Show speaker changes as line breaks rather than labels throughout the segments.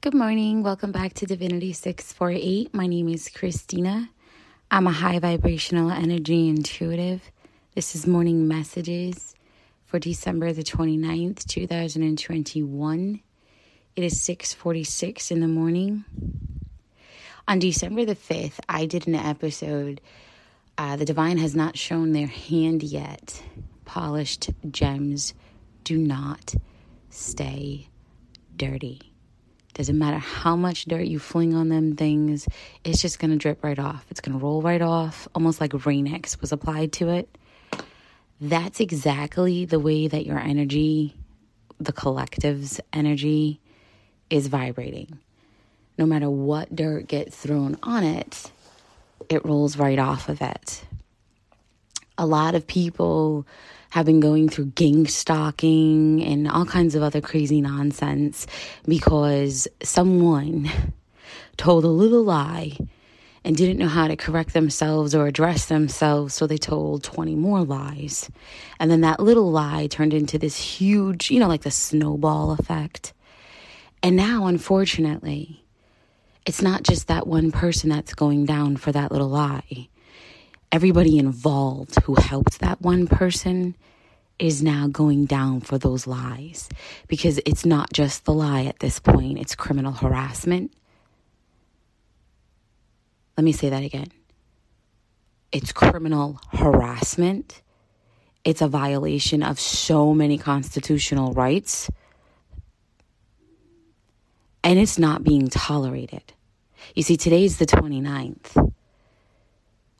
Good morning. Welcome back to Divinity 648. My name is Christina. I'm a high vibrational energy intuitive. This is morning messages for December the 29th, 2021. It is 6:46 in the morning. On December the 5th, I did an episode uh, the divine has not shown their hand yet. Polished gems do not stay dirty. Doesn't matter how much dirt you fling on them things, it's just going to drip right off. It's going to roll right off, almost like Rain-X was applied to it. That's exactly the way that your energy, the collective's energy, is vibrating. No matter what dirt gets thrown on it, it rolls right off of it. A lot of people have been going through gang stalking and all kinds of other crazy nonsense because someone told a little lie and didn't know how to correct themselves or address themselves, so they told 20 more lies. And then that little lie turned into this huge, you know, like the snowball effect. And now, unfortunately, it's not just that one person that's going down for that little lie everybody involved who helped that one person is now going down for those lies because it's not just the lie at this point, it's criminal harassment. Let me say that again. It's criminal harassment. It's a violation of so many constitutional rights. And it's not being tolerated. You see, today's the 29th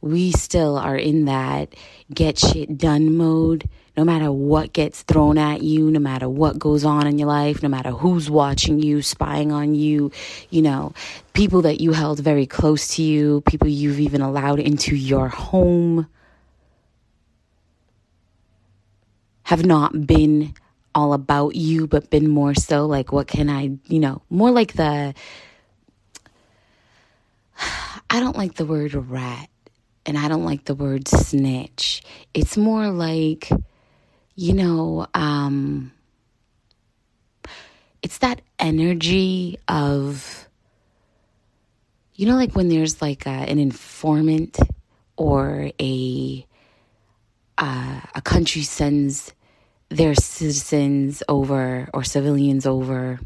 we still are in that get shit done mode. No matter what gets thrown at you, no matter what goes on in your life, no matter who's watching you, spying on you, you know, people that you held very close to you, people you've even allowed into your home have not been all about you, but been more so like, what can I, you know, more like the, I don't like the word rat and I don't like the word snitch. It's more like, you know, um, it's that energy of, you know, like when there's like a, an informant or a uh, a country sends their citizens over or civilians over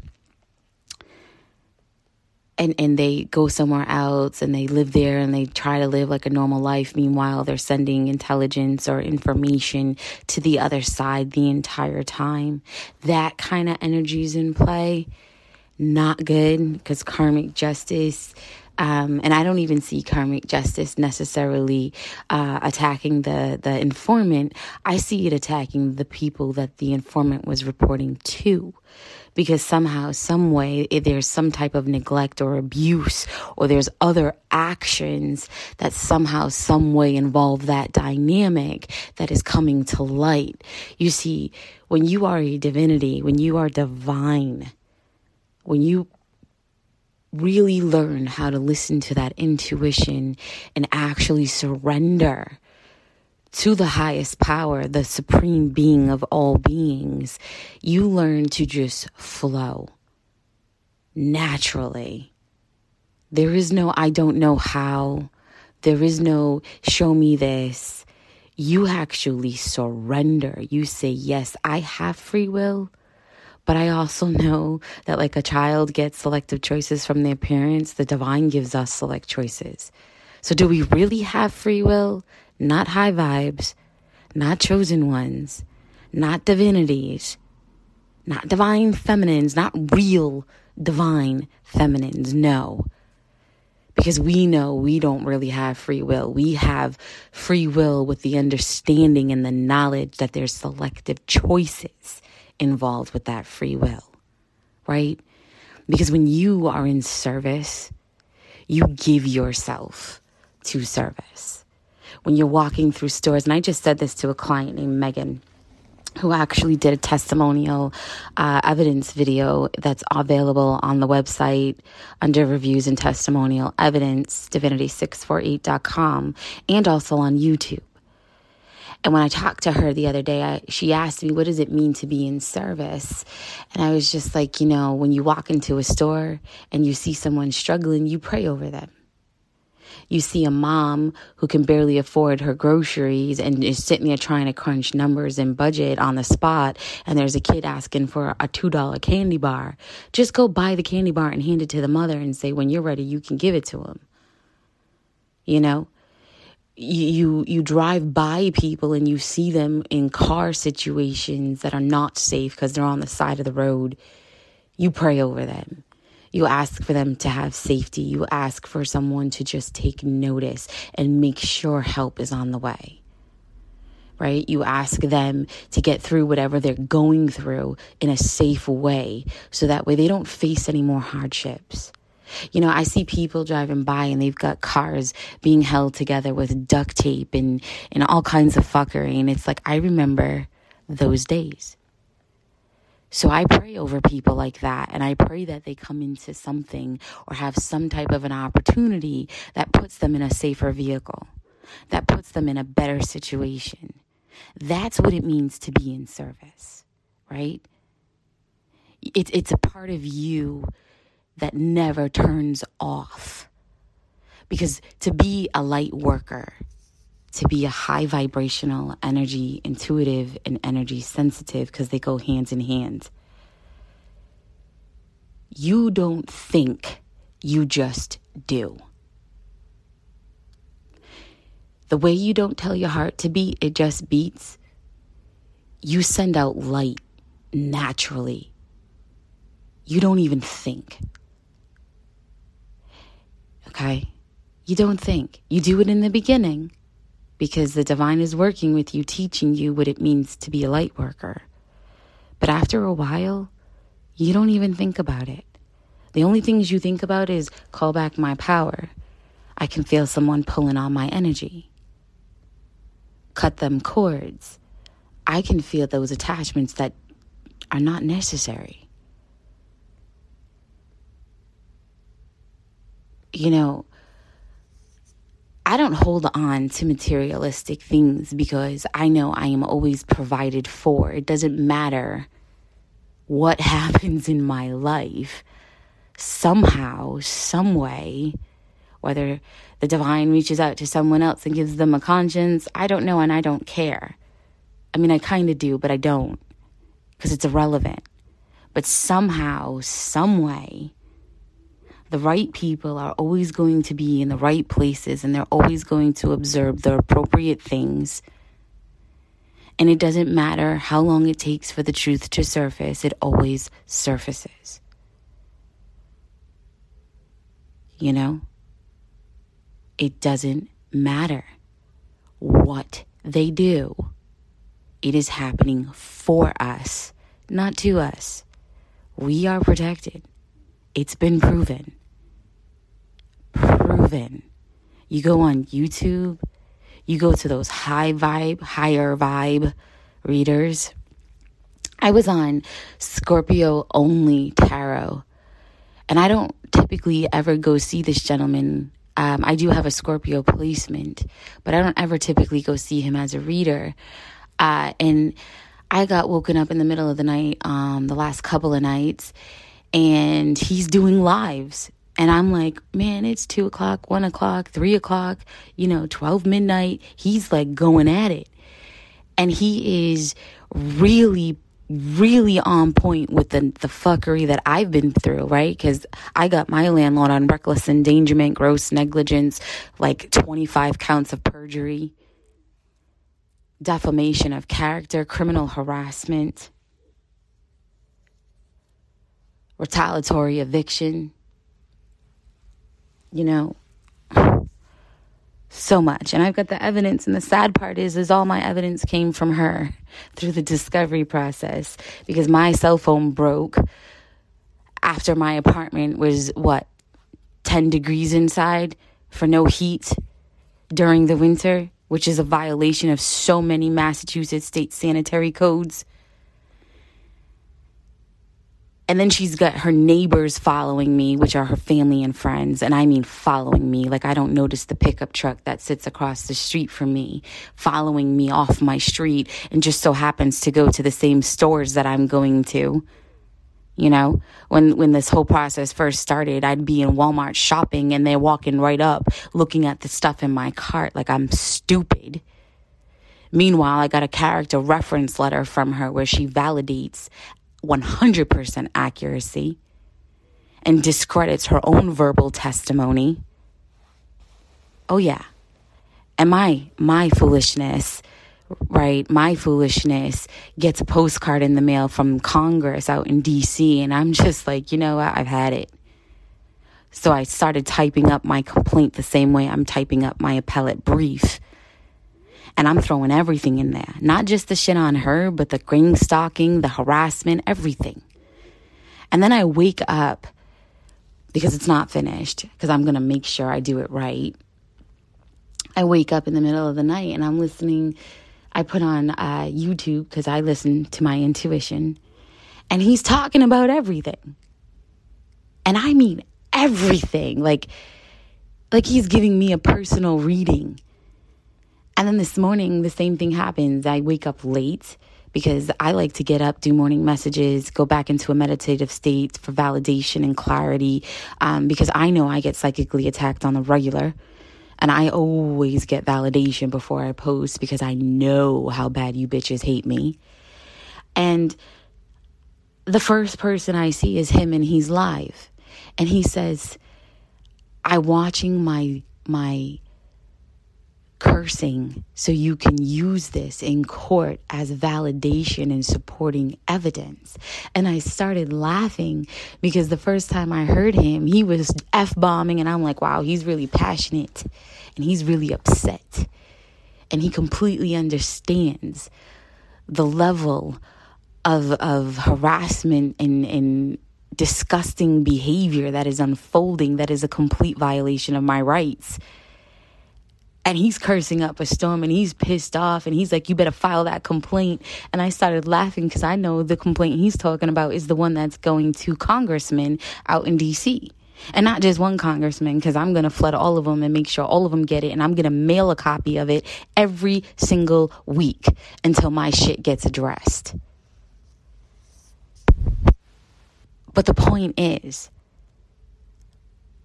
and and they go somewhere else and they live there and they try to live like a normal life. Meanwhile they're sending intelligence or information to the other side the entire time. That kind of energy is in play. Not good because karmic justice um, and I don't even see karmic justice necessarily uh, attacking the the informant. I see it attacking the people that the informant was reporting to because somehow, some way, there's some type of neglect or abuse, or there's other actions that somehow, some way involve that dynamic that is coming to light. You see, when you are a divinity, when you are divine, when you really learn how to listen to that intuition and actually surrender to the highest power, the supreme being of all beings, you learn to just flow naturally. There is no, I don't know how. There is no, show me this. You actually surrender. You say, yes, I have free will. But I also know that, like a child gets selective choices from their parents, the divine gives us select choices. So, do we really have free will? Not high vibes, not chosen ones, not divinities, not divine feminines, not real divine feminines. No. Because we know we don't really have free will. We have free will with the understanding and the knowledge that there's selective choices involved with that free will, right? Because when you are in service, you give yourself to service when you're walking through stores. And I just said this to a client named Megan who actually did a testimonial uh, evidence video that's available on the website under reviews and testimonial evidence, divinity648.com, and also on YouTube. And when I talked to her the other day, I, she asked me, What does it mean to be in service? And I was just like, You know, when you walk into a store and you see someone struggling, you pray over them. You see a mom who can barely afford her groceries and is sitting there trying to crunch numbers and budget on the spot, and there's a kid asking for a $2 candy bar. Just go buy the candy bar and hand it to the mother and say, When you're ready, you can give it to him. You know? you you drive by people and you see them in car situations that are not safe because they're on the side of the road you pray over them you ask for them to have safety you ask for someone to just take notice and make sure help is on the way right you ask them to get through whatever they're going through in a safe way so that way they don't face any more hardships you know, I see people driving by and they've got cars being held together with duct tape and, and all kinds of fuckery. And it's like, I remember those days. So I pray over people like that and I pray that they come into something or have some type of an opportunity that puts them in a safer vehicle, that puts them in a better situation. That's what it means to be in service, right? It's, it's a part of you that never turns off. Because to be a light worker, to be a high vibrational, energy intuitive, and energy sensitive, because they go hands in hand, you don't think, you just do. The way you don't tell your heart to beat, it just beats. You send out light naturally. You don't even think. Okay? You don't think. You do it in the beginning because the divine is working with you, teaching you what it means to be a light worker. But after a while, you don't even think about it. The only things you think about is call back my power. I can feel someone pulling on my energy. Cut them cords. I can feel those attachments that are not necessary. you know, I don't hold on to materialistic things because I know I am always provided for. It doesn't matter what happens in my life. Somehow, some way, whether the divine reaches out to someone else and gives them a conscience, I don't know and I don't care. I mean, I kind of do, but I don't because it's irrelevant. But somehow, some way, the right people are always going to be in the right places and they're always going to observe the appropriate things. And it doesn't matter how long it takes for the truth to surface, it always surfaces. You know? It doesn't matter what they do, it is happening for us, not to us. We are protected. It's been proven proven. You go on YouTube, you go to those high vibe, higher vibe readers. I was on Scorpio only tarot, and I don't typically ever go see this gentleman. Um, I do have a Scorpio placement, but I don't ever typically go see him as a reader. Uh, and I got woken up in the middle of the night um, the last couple of nights, and he's doing lives and I'm like, man, it's two o'clock, one o'clock, three o'clock, you know, 12 midnight. He's like going at it. And he is really, really on point with the, the fuckery that I've been through, right? Because I got my landlord on reckless endangerment, gross negligence, like 25 counts of perjury, defamation of character, criminal harassment, retaliatory eviction you know, so much. And I've got the evidence and the sad part is is all my evidence came from her through the discovery process because my cell phone broke after my apartment was what 10 degrees inside for no heat during the winter, which is a violation of so many Massachusetts state sanitary codes. And then she's got her neighbors following me, which are her family and friends. And I mean following me. Like I don't notice the pickup truck that sits across the street from me, following me off my street and just so happens to go to the same stores that I'm going to. You know, when, when this whole process first started, I'd be in Walmart shopping and they're walking right up looking at the stuff in my cart like I'm stupid. Meanwhile, I got a character reference letter from her where she validates 100% accuracy and discredits her own verbal testimony. Oh yeah. And my my foolishness right? My foolishness gets a postcard in the mail from Congress out in DC, and I'm just like, you know what? I've had it. So I started typing up my complaint the same way I'm typing up my appellate brief. And I'm throwing everything in there. Not just the shit on her, but the green stalking, the harassment, everything. And then I wake up because it's not finished, because I'm going to make sure I do it right. I wake up in the middle of the night and I'm listening I put on uh, YouTube because I listen to my intuition, and he's talking about everything. And I mean everything. Like, like he's giving me a personal reading. And then this morning, the same thing happens. I wake up late because I like to get up, do morning messages, go back into a meditative state for validation and clarity um, because I know I get psychically attacked on the regular. And I always get validation before I post because I know how bad you bitches hate me. And the first person I see is him and he's live. And he says, I'm watching my my cursing so you can use this in court as validation and supporting evidence. And I started laughing because the first time I heard him, he was F bombing, and I'm like, wow, he's really passionate and he's really upset. And he completely understands the level of, of harassment and, and disgusting behavior that is unfolding that is a complete violation of my rights and he's cursing up a storm and he's pissed off and he's like you better file that complaint. And i started laughing because i know the complaint he's talking about is the one that's going to congressmen out in dc and not just one congressman because i'm going to flood all of them and make sure all of them get it and i'm going to mail a copy of it every single week until my shit gets addressed. But the point is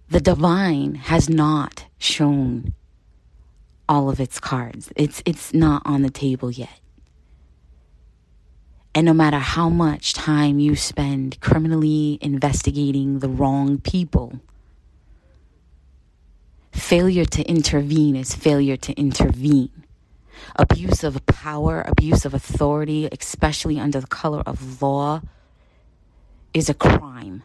the divine has not shown all of its cards. It's it's not on the table yet. And no matter how much time you spend criminally investigating the wrong people, failure to intervene is failure to intervene. Abuse of power, abuse of authority, especially under the color of law, is a crime.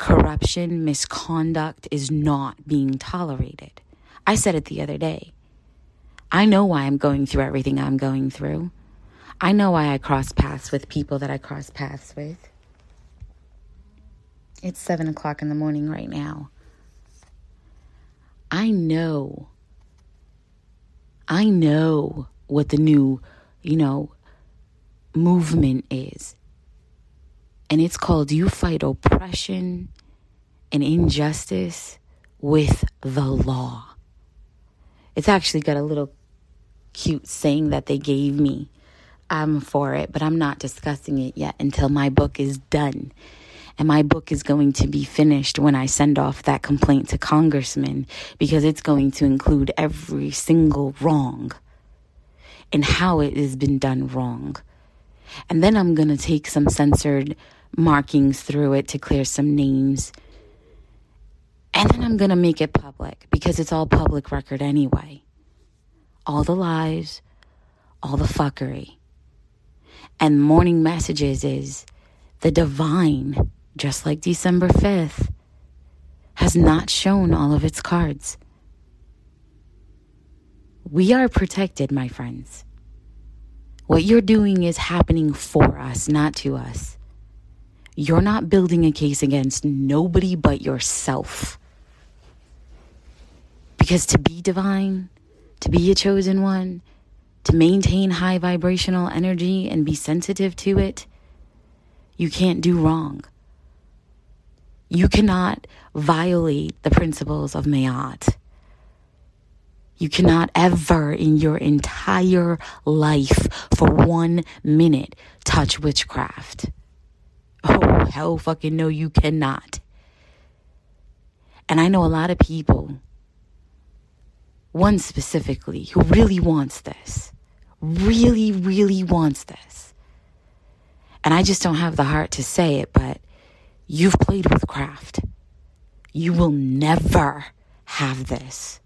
Corruption, misconduct is not being tolerated. I said it the other day. I know why I'm going through everything I'm going through. I know why I cross paths with people that I cross paths with. It's seven o'clock in the morning right now. I know. I know what the new, you know, movement is and it's called You Fight Oppression and Injustice with the Law. It's actually got a little cute saying that they gave me um, for it, but I'm not discussing it yet until my book is done. And my book is going to be finished when I send off that complaint to congressmen because it's going to include every single wrong and how it has been done wrong. And then I'm going to take some censored markings through it to clear some names. And then I'm going to make it public because it's all public record anyway. All the lies, all the fuckery. And morning messages is the divine, just like December 5th, has not shown all of its cards. We are protected, my friends. What you're doing is happening for us, not to us. You're not building a case against nobody but yourself. Because to be divine, to be a chosen one, to maintain high vibrational energy and be sensitive to it, you can't do wrong. You cannot violate the principles of Ma'at. You cannot ever in your entire life for one minute touch witchcraft. Hell fucking no, you cannot. And I know a lot of people, one specifically, who really wants this, really, really wants this. And I just don't have the heart to say it, but you've played with craft. You will never have this.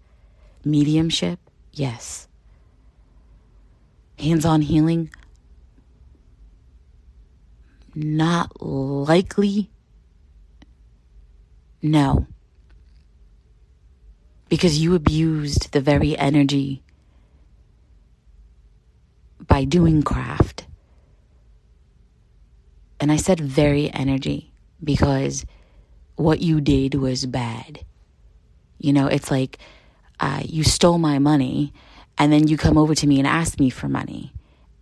Mediumship, yes. Hands on healing, not likely. No. Because you abused the very energy by doing craft. And I said very energy because what you did was bad. You know, it's like uh, you stole my money and then you come over to me and ask me for money.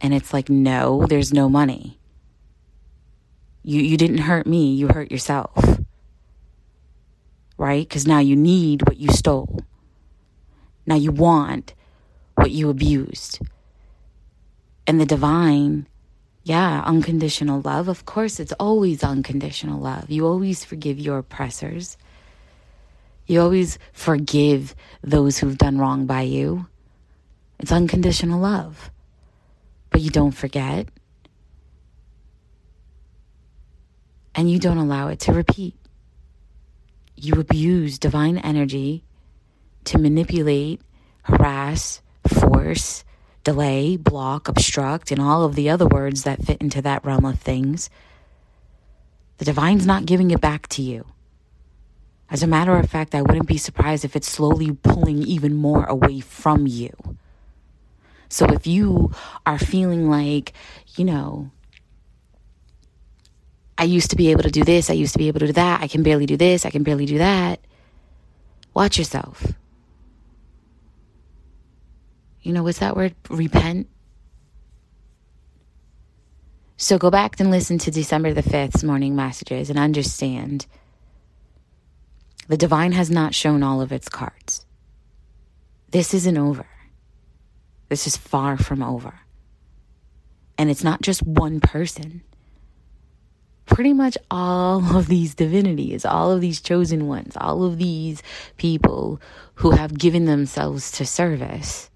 And it's like, no, there's no money. You, you didn't hurt me, you hurt yourself. Right? Because now you need what you stole. Now you want what you abused. And the divine yeah, unconditional love. Of course, it's always unconditional love. You always forgive your oppressors. You always forgive those who've done wrong by you. It's unconditional love. But you don't forget. And you don't allow it to repeat. You abuse divine energy to manipulate, harass, force, delay, block, obstruct, and all of the other words that fit into that realm of things. The divine's not giving it back to you. As a matter of fact, I wouldn't be surprised if it's slowly pulling even more away from you. So if you are feeling like, you know, I used to be able to do this, I used to be able to do that, I can barely do this, I can barely do that, watch yourself. You know, what's that word? Repent. So go back and listen to December the 5th's morning messages and understand the divine has not shown all of its cards. This isn't over. This is far from over. And it's not just one person. Pretty much all of these divinities, all of these chosen ones, all of these people who have given themselves to service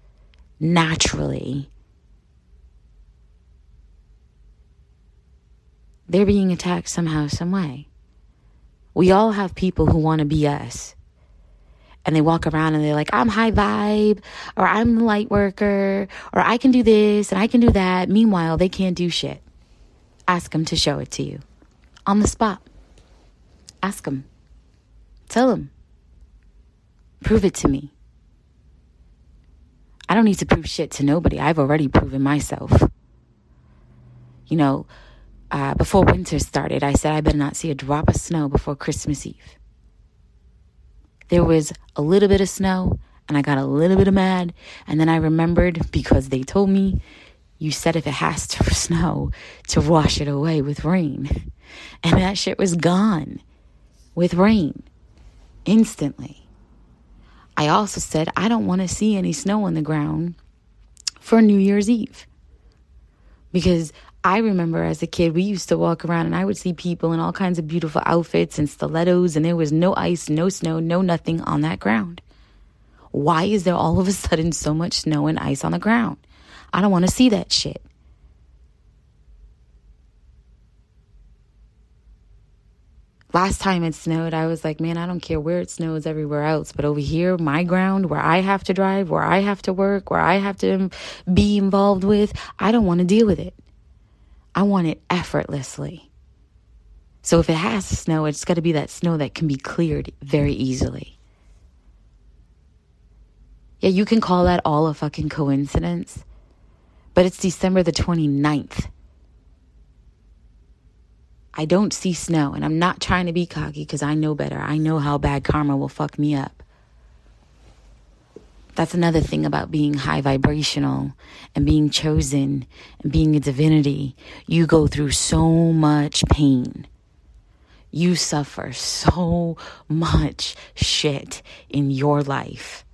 naturally. They're being attacked somehow, some way. We all have people who want to be us. And they walk around and they're like, I'm high vibe, or I'm the light worker, or I can do this and I can do that. Meanwhile, they can't do shit. Ask them to show it to you on the spot. Ask him. Tell him. Prove it to me. I don't need to prove shit to nobody. I've already proven myself. You know, uh, before winter started, I said I better not see a drop of snow before Christmas Eve. There was a little bit of snow, and I got a little bit of mad. And then I remembered because they told me, you said if it has to snow, to wash it away with rain. And that shit was gone with rain instantly. I also said I don't want to see any snow on the ground for New Year's Eve. Because I remember as a kid, we used to walk around and I would see people in all kinds of beautiful outfits and stilettos, and there was no ice, no snow, no nothing on that ground. Why is there all of a sudden so much snow and ice on the ground? I don't want to see that shit. last time it snowed, I was like, man, I don't care where it snows everywhere else, but over here, my ground, where I have to drive, where I have to work, where I have to be involved with, I don't want to deal with it. I want it effortlessly. So if it has to snow, it's got to be that snow that can be cleared very easily. Yeah, you can call that all a fucking coincidence, but it's December the 29th. I don't see snow, and I'm not trying to be cocky because I know better. I know how bad karma will fuck me up. That's another thing about being high vibrational and being chosen and being a divinity. You go through so much pain. You suffer so much shit in your life.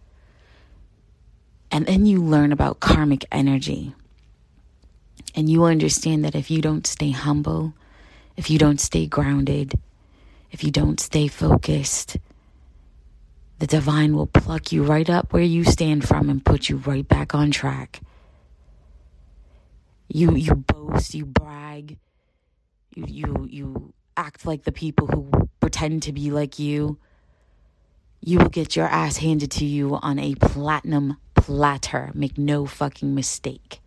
And then you learn about karmic energy. And you understand that if you don't stay humble, if you don't stay grounded, if you don't stay focused, the divine will pluck you right up where you stand from and put you right back on track. You you boast, you brag, you you you act like the people who pretend to be like you. You will get your ass handed to you on a platinum platter. Make no fucking mistake.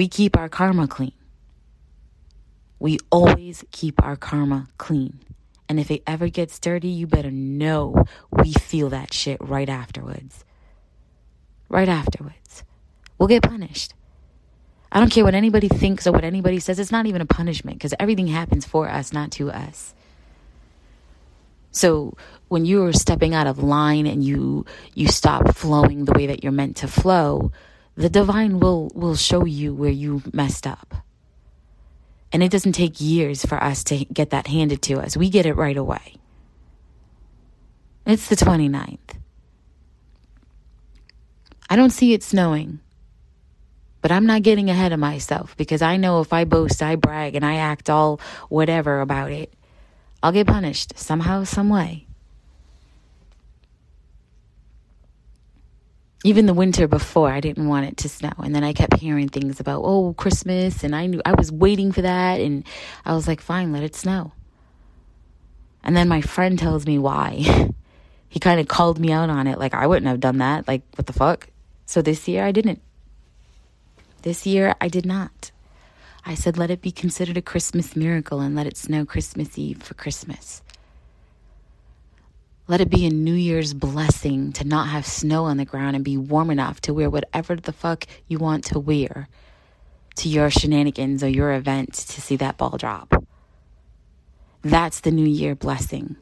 We keep our karma clean. We always keep our karma clean. And if it ever gets dirty, you better know we feel that shit right afterwards. Right afterwards. We'll get punished. I don't care what anybody thinks or what anybody says. It's not even a punishment because everything happens for us, not to us. So when you're stepping out of line and you you stop flowing the way that you're meant to flow, the divine will will show you where you messed up. And it doesn't take years for us to get that handed to us. We get it right away. It's the 29th. I don't see it snowing. But I'm not getting ahead of myself because I know if I boast, I brag, and I act all whatever about it, I'll get punished somehow, some way. Even the winter before I didn't want it to snow and then I kept hearing things about oh Christmas and I knew I was waiting for that and I was like fine let it snow. And then my friend tells me why. he kind of called me out on it like I wouldn't have done that like what the fuck. So this year I didn't. This year I did not. I said let it be considered a Christmas miracle and let it snow Christmas Eve for Christmas. Let it be a New Year's blessing to not have snow on the ground and be warm enough to wear whatever the fuck you want to wear to your shenanigans or your event to see that ball drop. That's the New Year blessing.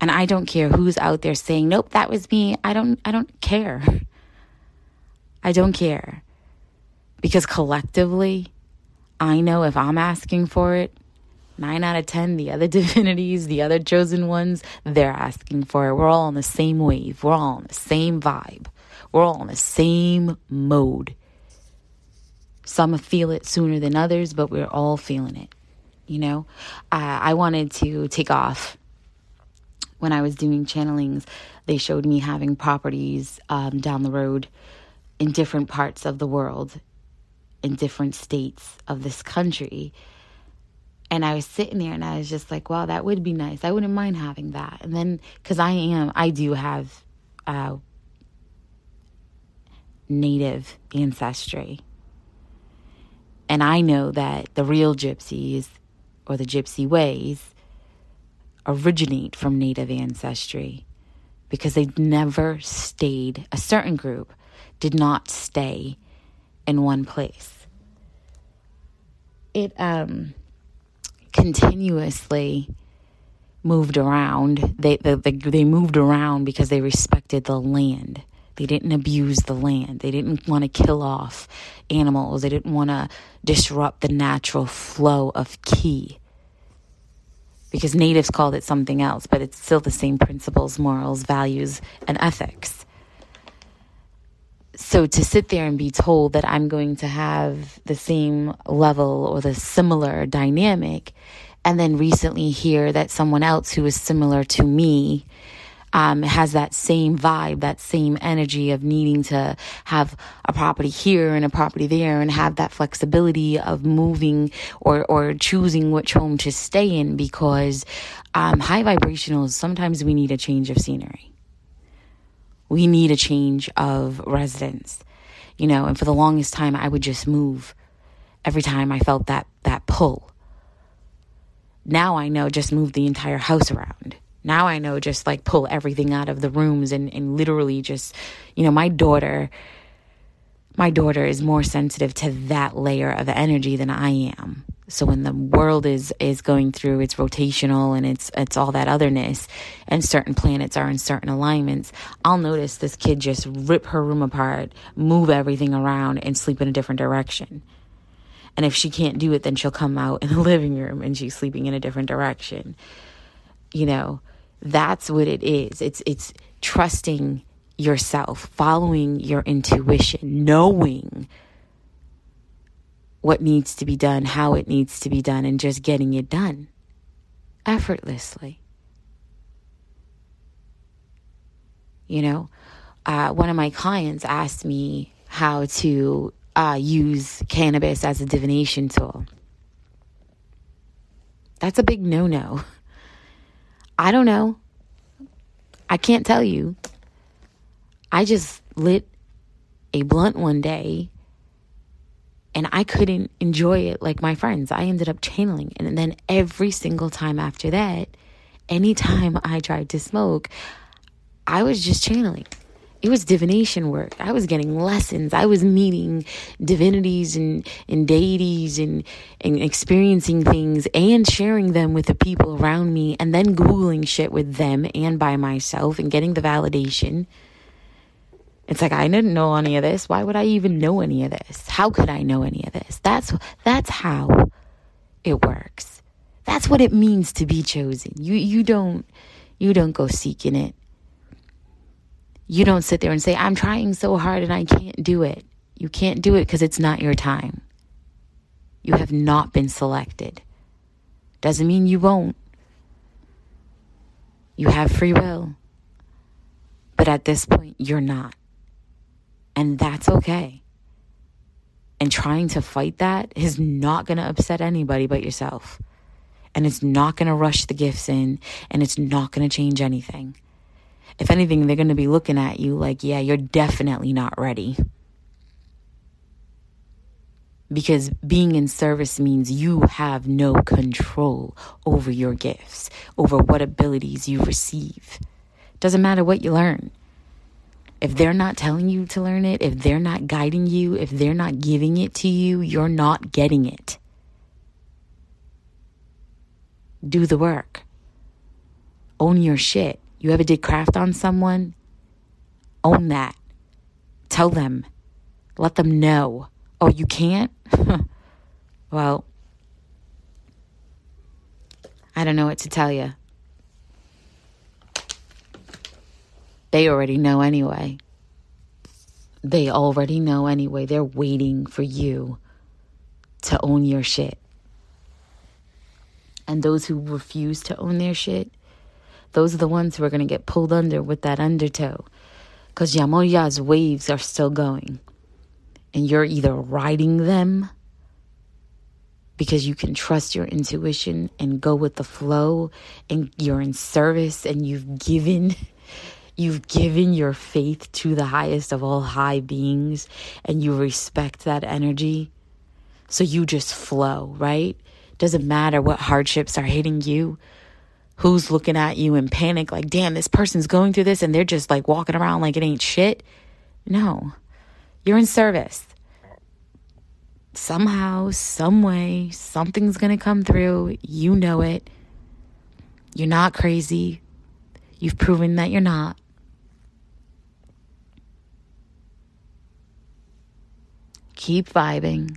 And I don't care who's out there saying, "Nope, that was me." I don't I don't care. I don't care. Because collectively, I know if I'm asking for it, nine out of 10, the other divinities, the other chosen ones, they're asking for it. We're all on the same wave. We're all on the same vibe. We're all on the same mode. Some feel it sooner than others, but we're all feeling it. You know, I wanted to take off when I was doing channelings. They showed me having properties um, down the road in different parts of the world, in different states of this country and I was sitting there and I was just like, wow, that would be nice. I wouldn't mind having that. And then, because I am, I do have uh, native ancestry. And I know that the real gypsies or the gypsy ways originate from native ancestry because they never stayed, a certain group did not stay in one place. It, um, continuously moved around. They, they, they moved around because they respected the land. They didn't abuse the land. They didn't want to kill off animals. They didn't want to disrupt the natural flow of ki. Because natives called it something else, but it's still the same principles, morals, values, and ethics so to sit there and be told that I'm going to have the same level or the similar dynamic, and then recently hear that someone else who is similar to me um, has that same vibe, that same energy of needing to have a property here and a property there and have that flexibility of moving or, or choosing which home to stay in because um, high vibrationals, sometimes we need a change of scenery we need a change of residence you know and for the longest time i would just move every time i felt that that pull. Now i know just move the entire house around. Now i know just like pull everything out of the rooms and, and literally just you know my daughter my daughter is more sensitive to that layer of energy than i am So when the world is is going through its rotational and it's it's all that otherness and certain planets are in certain alignments, I'll notice this kid just rip her room apart, move everything around and sleep in a different direction. And if she can't do it, then she'll come out in the living room and she's sleeping in a different direction. You know, that's what it is. It's it's trusting yourself, following your intuition, knowing what needs to be done, how it needs to be done, and just getting it done effortlessly. You know, uh, one of my clients asked me how to uh, use cannabis as a divination tool. That's a big no no. I don't know. I can't tell you. I just lit a blunt one day and I couldn't enjoy it like my friends. I ended up channeling. And then every single time after that, anytime I tried to smoke, I was just channeling. It was divination work. I was getting lessons. I was meeting divinities and, and deities and, and experiencing things and sharing them with the people around me and then Googling shit with them and by myself and getting the validation. It's like I didn't know any of this. Why would I even know any of this? How could I know any of this? That's that's how it works. That's what it means to be chosen. You you don't you don't go seeking it. You don't sit there and say I'm trying so hard and I can't do it. You can't do it because it's not your time. You have not been selected. Doesn't mean you won't. You have free will. But at this point, you're not. And that's okay. And trying to fight that is not going to upset anybody but yourself. And it's not going to rush the gifts in and it's not going to change anything. If anything, they're going to be looking at you like, yeah, you're definitely not ready. Because being in service means you have no control over your gifts, over what abilities you receive. Doesn't matter what you learn. If they're not telling you to learn it, if they're not guiding you, if they're not giving it to you, you're not getting it. Do the work. Own your shit. You ever did craft on someone? Own that. Tell them. Let them know. Oh, you can't? well, I don't know what to tell you. They already know anyway. They already know anyway. They're waiting for you to own your shit. And those who refuse to own their shit, those are the ones who are going to get pulled under with that undertow. Because Yemaya's waves are still going. And you're either riding them because you can trust your intuition and go with the flow and you're in service and you've given You've given your faith to the highest of all high beings and you respect that energy. So you just flow, right? Doesn't matter what hardships are hitting you. Who's looking at you in panic, like, damn, this person's going through this and they're just like walking around like it ain't shit. No, you're in service. Somehow, some way, something's gonna come through. You know it. You're not crazy. You've proven that you're not. Keep vibing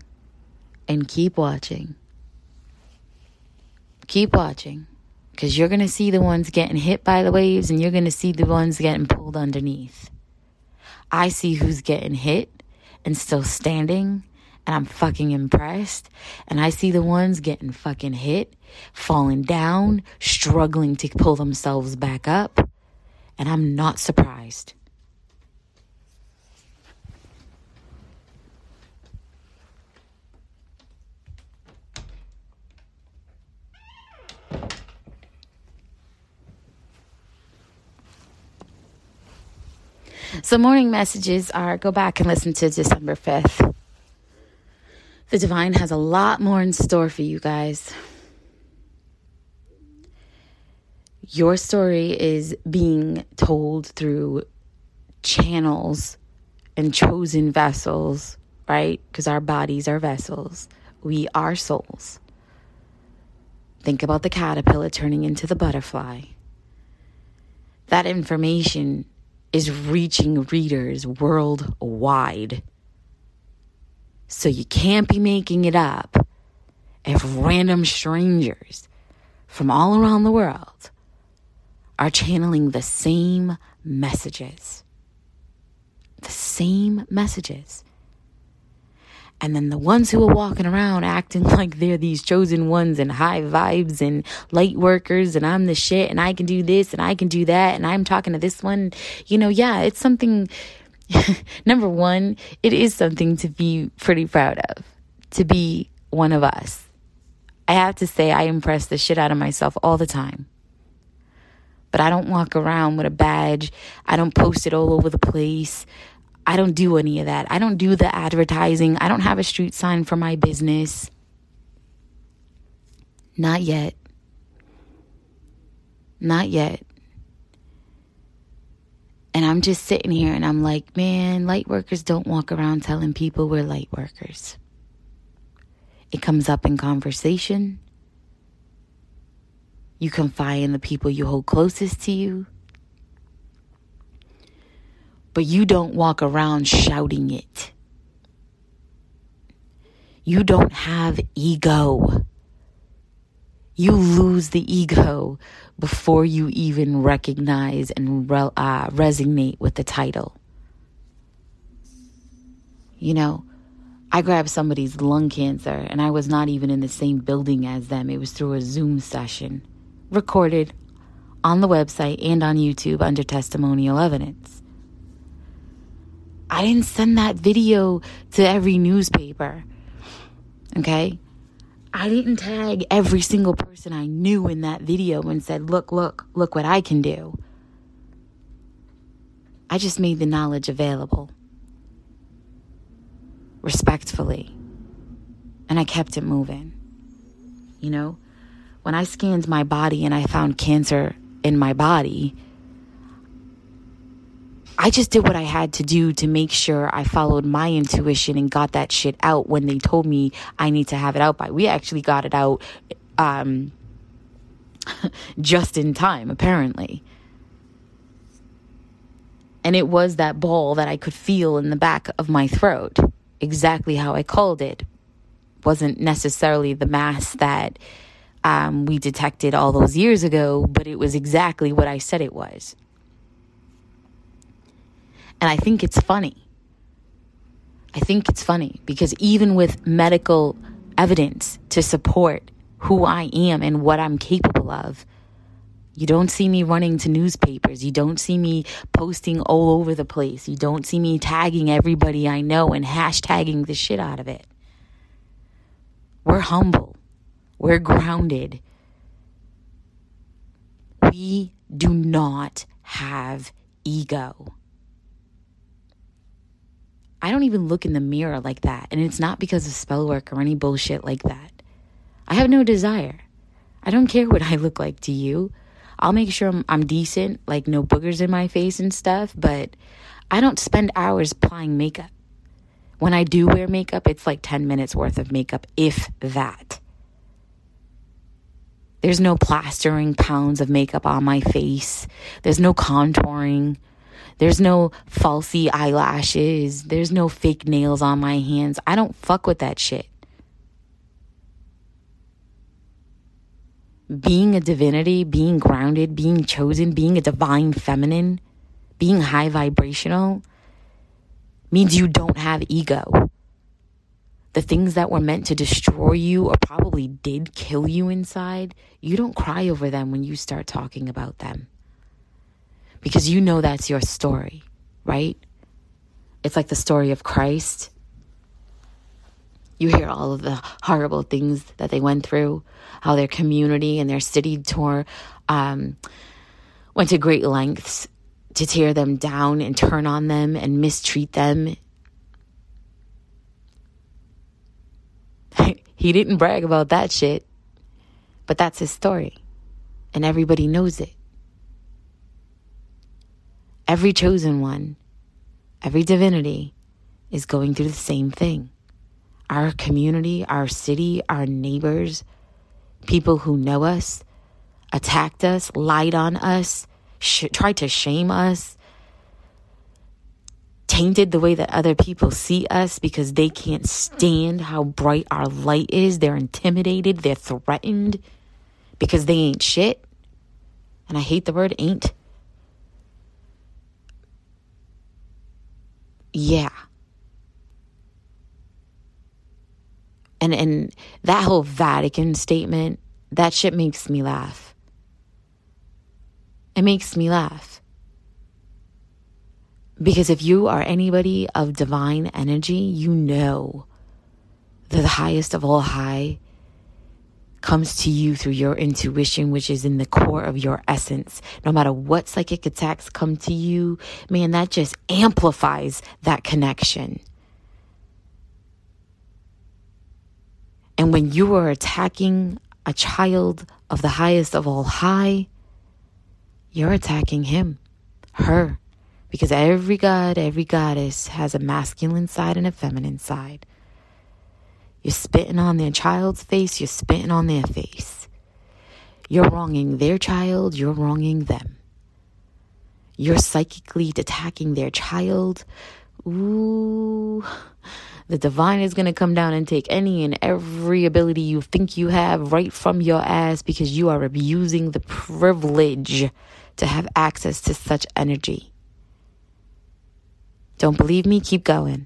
and keep watching. Keep watching because you're going to see the ones getting hit by the waves and you're going to see the ones getting pulled underneath. I see who's getting hit and still standing and I'm fucking impressed. And I see the ones getting fucking hit, falling down, struggling to pull themselves back up. And I'm not surprised. So, morning messages are go back and listen to December 5th. The divine has a lot more in store for you guys. Your story is being told through channels and chosen vessels, right? Because our bodies are vessels. We are souls. Think about the caterpillar turning into the butterfly. That information is reaching readers worldwide. So you can't be making it up if random strangers from all around the world are channeling the same messages. The same messages. And then the ones who are walking around acting like they're these chosen ones and high vibes and light workers and I'm the shit and I can do this and I can do that and I'm talking to this one, you know, yeah, it's something. number one, it is something to be pretty proud of, to be one of us. I have to say, I impress the shit out of myself all the time. But I don't walk around with a badge. I don't post it all over the place. I don't do any of that. I don't do the advertising. I don't have a street sign for my business. Not yet. Not yet. And I'm just sitting here and I'm like, man, light workers don't walk around telling people we're light workers. It comes up in conversation. You confide in the people you hold closest to you but you don't walk around shouting it. You don't have ego. You lose the ego before you even recognize and re- uh, resonate with the title. You know, I grabbed somebody's lung cancer and I was not even in the same building as them. It was through a Zoom session recorded on the website and on YouTube under testimonial evidence. I didn't send that video to every newspaper. Okay? I didn't tag every single person I knew in that video and said, look, look, look what I can do. I just made the knowledge available respectfully. And I kept it moving. You know, when I scanned my body and I found cancer in my body, I just did what I had to do to make sure I followed my intuition and got that shit out when they told me I need to have it out by. We actually got it out um, just in time, apparently. And it was that ball that I could feel in the back of my throat, exactly how I called it. Wasn't necessarily the mass that um, we detected all those years ago, but it was exactly what I said it was. And I think it's funny. I think it's funny because even with medical evidence to support who I am and what I'm capable of, you don't see me running to newspapers. You don't see me posting all over the place. You don't see me tagging everybody I know and hashtagging the shit out of it. We're humble. We're grounded. We do not have ego. I don't even look in the mirror like that. And it's not because of spell work or any bullshit like that. I have no desire. I don't care what I look like to you. I'll make sure I'm, I'm decent, like no boogers in my face and stuff, but I don't spend hours applying makeup. When I do wear makeup, it's like 10 minutes worth of makeup, if that. There's no plastering pounds of makeup on my face. There's no contouring. There's no falsy eyelashes. There's no fake nails on my hands. I don't fuck with that shit. Being a divinity, being grounded, being chosen, being a divine feminine, being high vibrational means you don't have ego. The things that were meant to destroy you or probably did kill you inside, you don't cry over them when you start talking about them because you know that's your story, right? It's like the story of Christ. You hear all of the horrible things that they went through, how their community and their city tore, um, went to great lengths to tear them down and turn on them and mistreat them. he didn't brag about that shit, but that's his story, and everybody knows it. Every chosen one, every divinity is going through the same thing. Our community, our city, our neighbors, people who know us, attacked us, lied on us, sh- tried to shame us, tainted the way that other people see us because they can't stand how bright our light is. They're intimidated, they're threatened because they ain't shit. And I hate the word ain't. Yeah. And and that whole Vatican statement, that shit makes me laugh. It makes me laugh. Because if you are anybody of divine energy, you know that the highest of all high comes to you through your intuition, which is in the core of your essence. No matter what psychic attacks come to you, man, that just amplifies that connection. And when you are attacking a child of the highest of all high, you're attacking him, her. Because every god, every goddess has a masculine side and a feminine side. You're spitting on their child's face, you're spitting on their face. You're wronging their child, you're wronging them. You're psychically attacking their child. Ooh, the divine is going to come down and take any and every ability you think you have right from your ass because you are abusing the privilege to have access to such energy. Don't believe me? Keep going.